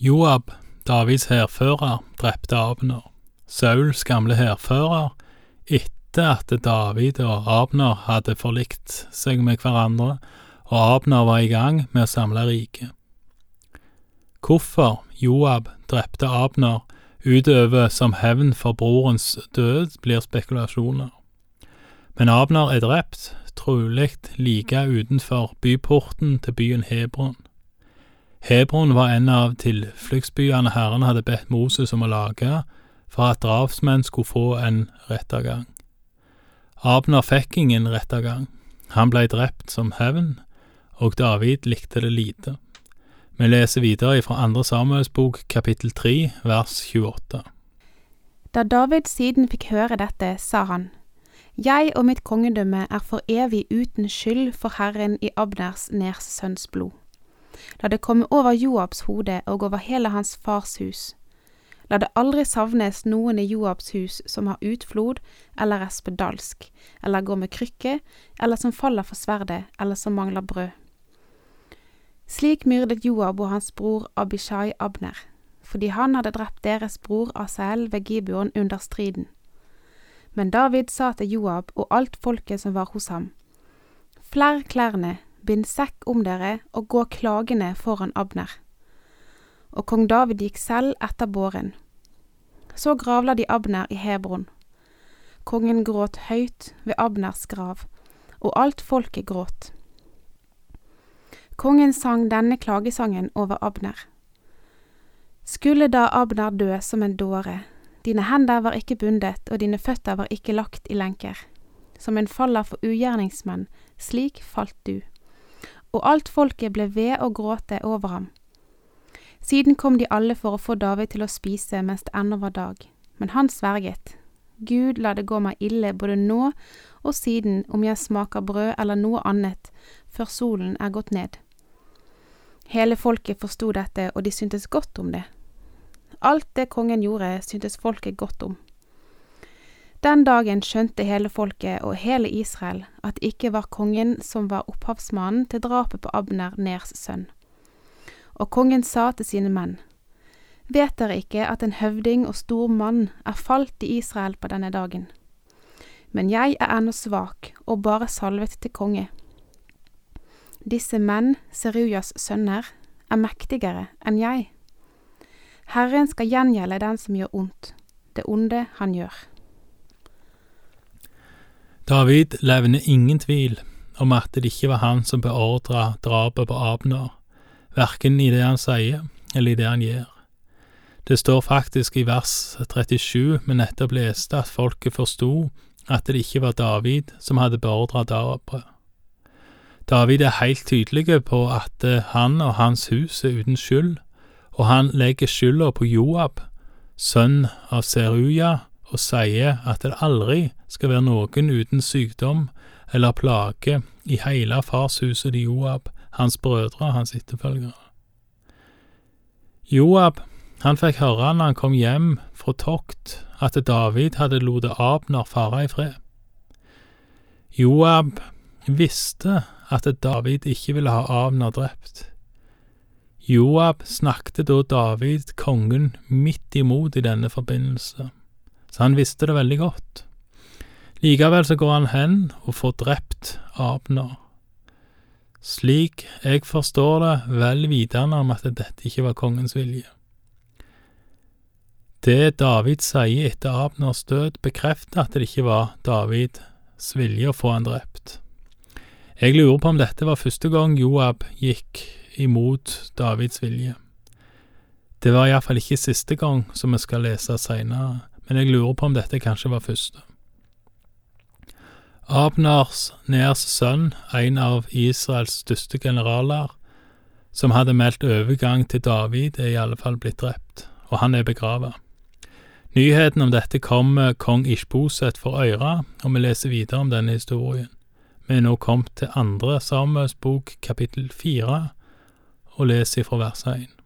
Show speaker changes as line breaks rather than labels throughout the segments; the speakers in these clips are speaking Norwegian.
Joab, Davids hærfører, drepte Abner. Sauls gamle hærfører, etter at David og Abner hadde forlikt seg med hverandre, og Abner var i gang med å samle riket. Hvorfor Joab drepte Abner utover som hevn for brorens død, blir spekulasjoner. Men Abner er drept, trolig like utenfor byporten til byen Hebron. Hebron var en av tilfluktsbyene Herren hadde bedt Moses om å lage for at drapsmenn skulle få en rettergang. Abner fikk ingen rettergang. Han blei drept som hevn, og David likte det lite. Vi leser videre fra andre Samuels bok kapittel 3 vers 28.
Da David siden fikk høre dette, sa han, Jeg og mitt kongedømme er for evig uten skyld for Herren i Abners Ners sønns blod. La det komme over Joabs hode og over hele hans fars hus. La det aldri savnes noen i Joabs hus som har utflod eller er spedalsk, eller går med krykke, eller som faller for sverdet, eller som mangler brød. Slik myrdet Joab og hans bror Abishai Abner, fordi han hadde drept deres bror Asael ved Gibeon under striden. Men David sa til Joab og alt folket som var hos ham, Flær klærne, bind sekk om dere og gå klagende foran Abner. Og kong David gikk selv etter båren. Så gravla de Abner i Hebron. Kongen gråt høyt ved Abners grav, og alt folket gråt. Kongen sang denne klagesangen over Abner. Skulle da Abner dø som en dåre, dine hender var ikke bundet og dine føtter var ikke lagt i lenker. Som en faller for ugjerningsmenn, slik falt du. Og alt folket ble ved å gråte over ham. Siden kom de alle for å få David til å spise mens det ennå var dag, men han sverget. Gud la det gå meg ille både nå og siden om jeg smaker brød eller noe annet før solen er gått ned. Hele folket forsto dette, og de syntes godt om det. Alt det kongen gjorde, syntes folket godt om. Den dagen skjønte hele folket og hele Israel at det ikke var kongen som var opphavsmannen til drapet på Abner, Ners sønn. Og kongen sa til sine menn, Vet dere ikke at en høvding og stor mann er falt i Israel på denne dagen? Men jeg er ennå svak og bare salvet til konge. Disse menn, Serujas sønner, er mektigere enn jeg. Herren skal gjengjelde den som gjør ondt, det onde han gjør.
David levner ingen tvil om at det ikke var han som beordra drapet på Abner, verken i det han sier eller i det han gjør. Det står faktisk i vers 37 vi nettopp leste at folket forsto at det ikke var David som hadde beordra drapet. David er helt tydelig på at han og hans hus er uten skyld, og han legger skylda på Joab, sønn av Seruja, og sier at det aldri skal være noen uten sykdom eller plage i hele farshuset til Joab, hans brødre og hans etterfølgere. Joab, han fikk høre når han kom hjem fra tokt, at David hadde latt Abner fare i fred. Joab visste at David ikke ville ha Abner drept. Joab snakket da David kongen midt imot i denne forbindelse, så han visste det veldig godt. Likevel så går han hen og får drept Abner. Slik jeg forstår det, vel vitende om at dette ikke var kongens vilje. Det David sier etter Abners død, bekrefter at det ikke var Davids vilje å få han drept. Jeg lurer på om dette var første gang Joab gikk imot Davids vilje. Det var iallfall ikke siste gang, som vi skal lese seinere, men jeg lurer på om dette kanskje var første. Abnars Ners sønn, en av Israels største generaler, som hadde meldt overgang til David, er i alle fall blitt drept, og han er begravet. Nyheten om dette kommer kong Ishboset for øyra, og vi leser videre om denne historien. Vi er nå kommet til andre Samuels bok, kapittel fire, og leser fra vers én.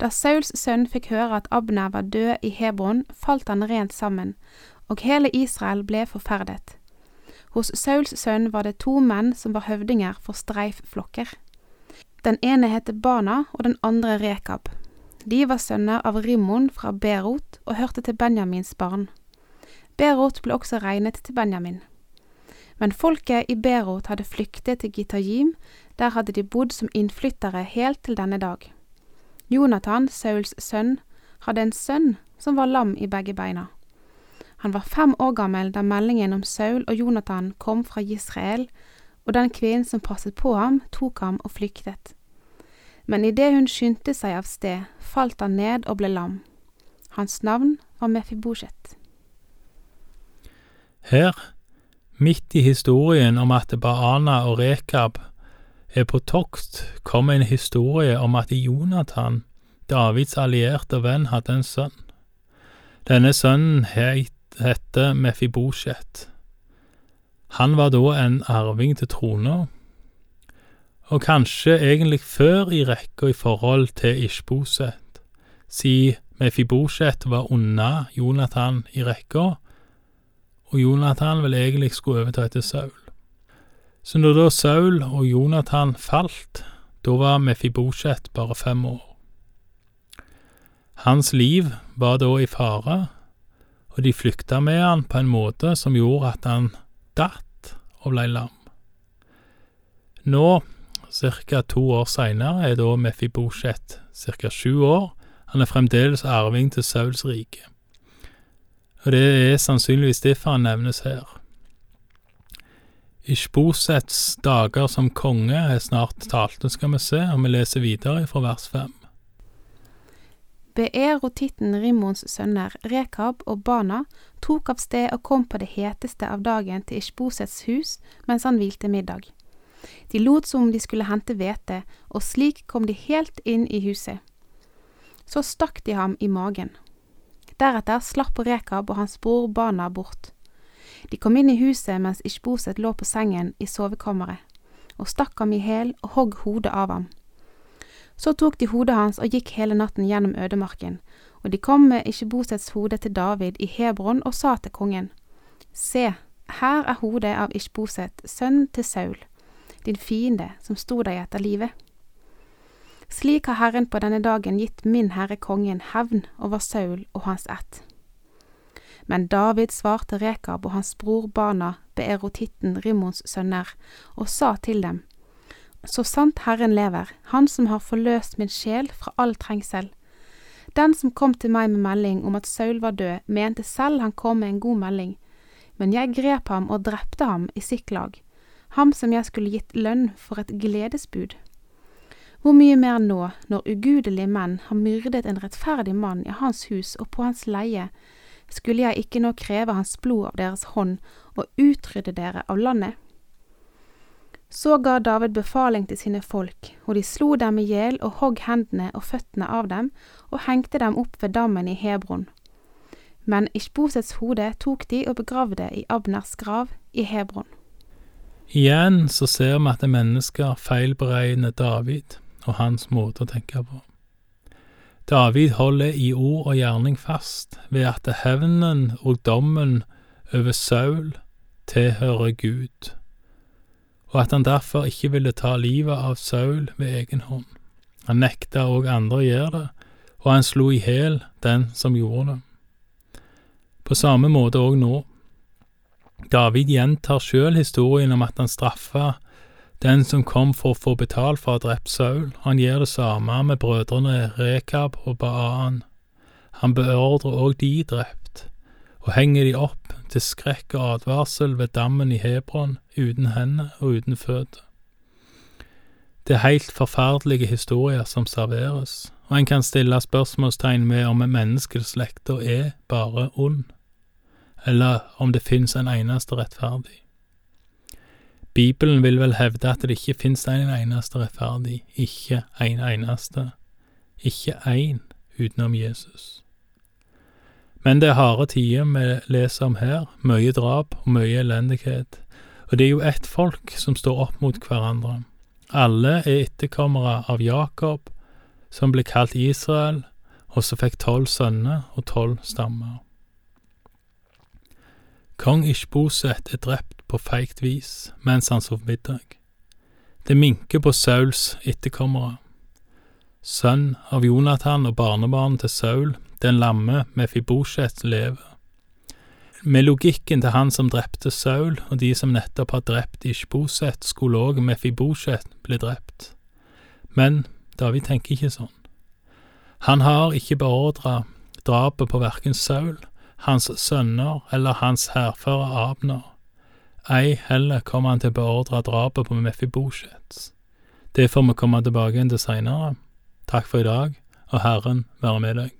Da Sauls sønn fikk høre at Abner var død i Hebron, falt han rent sammen, og hele Israel ble forferdet. Hos Sauls sønn var det to menn som var høvdinger for streifflokker. Den ene het Bana og den andre Rekab. De var sønner av Rimmon fra Berot og hørte til Benjamins barn. Berot ble også regnet til Benjamin. Men folket i Berot hadde flyktet til Gitajim, der hadde de bodd som innflyttere helt til denne dag. Jonathan, Sauls sønn, hadde en sønn som var lam i begge beina. Han var fem år gammel da meldingen om Saul og Jonathan kom fra Israel, og den kvinnen som passet på ham, tok ham og flyktet. Men idet hun skyndte seg av sted, falt han ned og ble lam. Hans navn var Mefibosjet.
Her, midt i historien om at Baana og Rekab på tokt, kommer en historie om at Jonathan, Davids allierte venn, hadde en sønn. Denne sønnen het Mefibosjet. Han var da en arving til trona, og kanskje egentlig før i rekka i forhold til Ishboset, siden Mefibosjet var unna Jonathan i rekka, og Jonathan vel egentlig skulle overta etter Saul. Så når da Saul og Jonathan falt, da var Mefibosjet bare fem år. Hans liv var da i fare, og de flykta med han på en måte som gjorde at han datt og blei lam. Nå, ca. to år seinere, er da Mefibosjet ca. sju år. Han er fremdeles arving til Sauls rike. Og det er sannsynligvis derfor han nevnes her. Ishbosets dager som konge er snart talte, skal vi se, og vi leser videre fra vers fem.
Beerotitten Rimmons sønner Rekab og Bana tok av sted og kom på det heteste av dagen til Ishbosets hus mens han hvilte middag. De lot som om de skulle hente hvete, og slik kom de helt inn i huset. Så stakk de ham i magen. Deretter slapp Rekab og hans bror Bana bort. De kom inn i huset mens Ishboset lå på sengen i sovekammeret, og stakk ham i hæl og hogg hodet av ham. Så tok de hodet hans og gikk hele natten gjennom ødemarken, og de kom med Ishbosets hode til David i Hebron og sa til kongen, Se, her er hodet av Ishboset, sønn til Saul, din fiende som sto deg etter livet. Slik har Herren på denne dagen gitt min herre kongen hevn over Saul og hans ett. Men David svarte Rekab og hans bror Bana, beerotitten Rimmons sønner, og sa til dem, Så sant Herren lever, Han som har forløst min sjel fra all trengsel. Den som kom til meg med melding om at Saul var død, mente selv han kom med en god melding, men jeg grep ham og drepte ham i Siklag, ham som jeg skulle gitt lønn for et gledesbud. Hvor mye mer nå, når ugudelige menn har myrdet en rettferdig mann i hans hus og på hans leie, skulle jeg ikke nå kreve hans blod av deres hånd og utrydde dere av landet? Så ga David befaling til sine folk, og de slo dem i hjel og hogg hendene og føttene av dem og hengte dem opp ved dammen i Hebron. Men Ishbosets hode tok de og begravde i Abners grav i Hebron.
Igjen så ser vi at mennesker feilberegner David og hans måte å tenke på. David holder i ord og gjerning fast ved at hevnen og dommen over Saul tilhører Gud, og at han derfor ikke ville ta livet av Saul ved egen hånd. Han nekta òg andre å gjøre det, og han slo i hæl den som gjorde det. På samme måte òg nå. David gjentar sjøl historien om at han straffa den som kom for å få betalt for å ha drept Saul, han gjør det samme med brødrene Rekab og Baan. Han beordrer òg de drept, og henger de opp til skrekk og advarsel ved dammen i Hebron, uten hender og uten føtter. Det er helt forferdelige historier som serveres, og en kan stille spørsmålstegn ved om menneskeslekta er bare ond, eller om det finnes en eneste rettferdig. Bibelen vil vel hevde at det ikke finnes en eneste rettferdig, ikke en eneste, ikke én utenom Jesus. Men det er harde tider vi leser om her, mye drap og mye elendighet, og det er jo ett folk som står opp mot hverandre. Alle er etterkommere av Jakob, som ble kalt Israel, og som fikk tolv sønner og tolv stammer. Kong Ishboset er drept på feigt vis mens han sov middag. Det minker på Sauls etterkommere. sønn av Jonathan og barnebarn til Saul, den lamme Mefibosjet lever. Med logikken til han som drepte Saul, og de som nettopp har drept Ishboset, skulle òg Mefiboset bli drept. Men David tenker ikke sånn. Han har ikke beordra drapet på verken Saul, hans sønner eller hans hærfører Abner. Ei heller kommer han til å beordre drapet på Mefibosjet. Det får vi komme tilbake igjen til seinere. Takk for i dag, og Herren være med deg.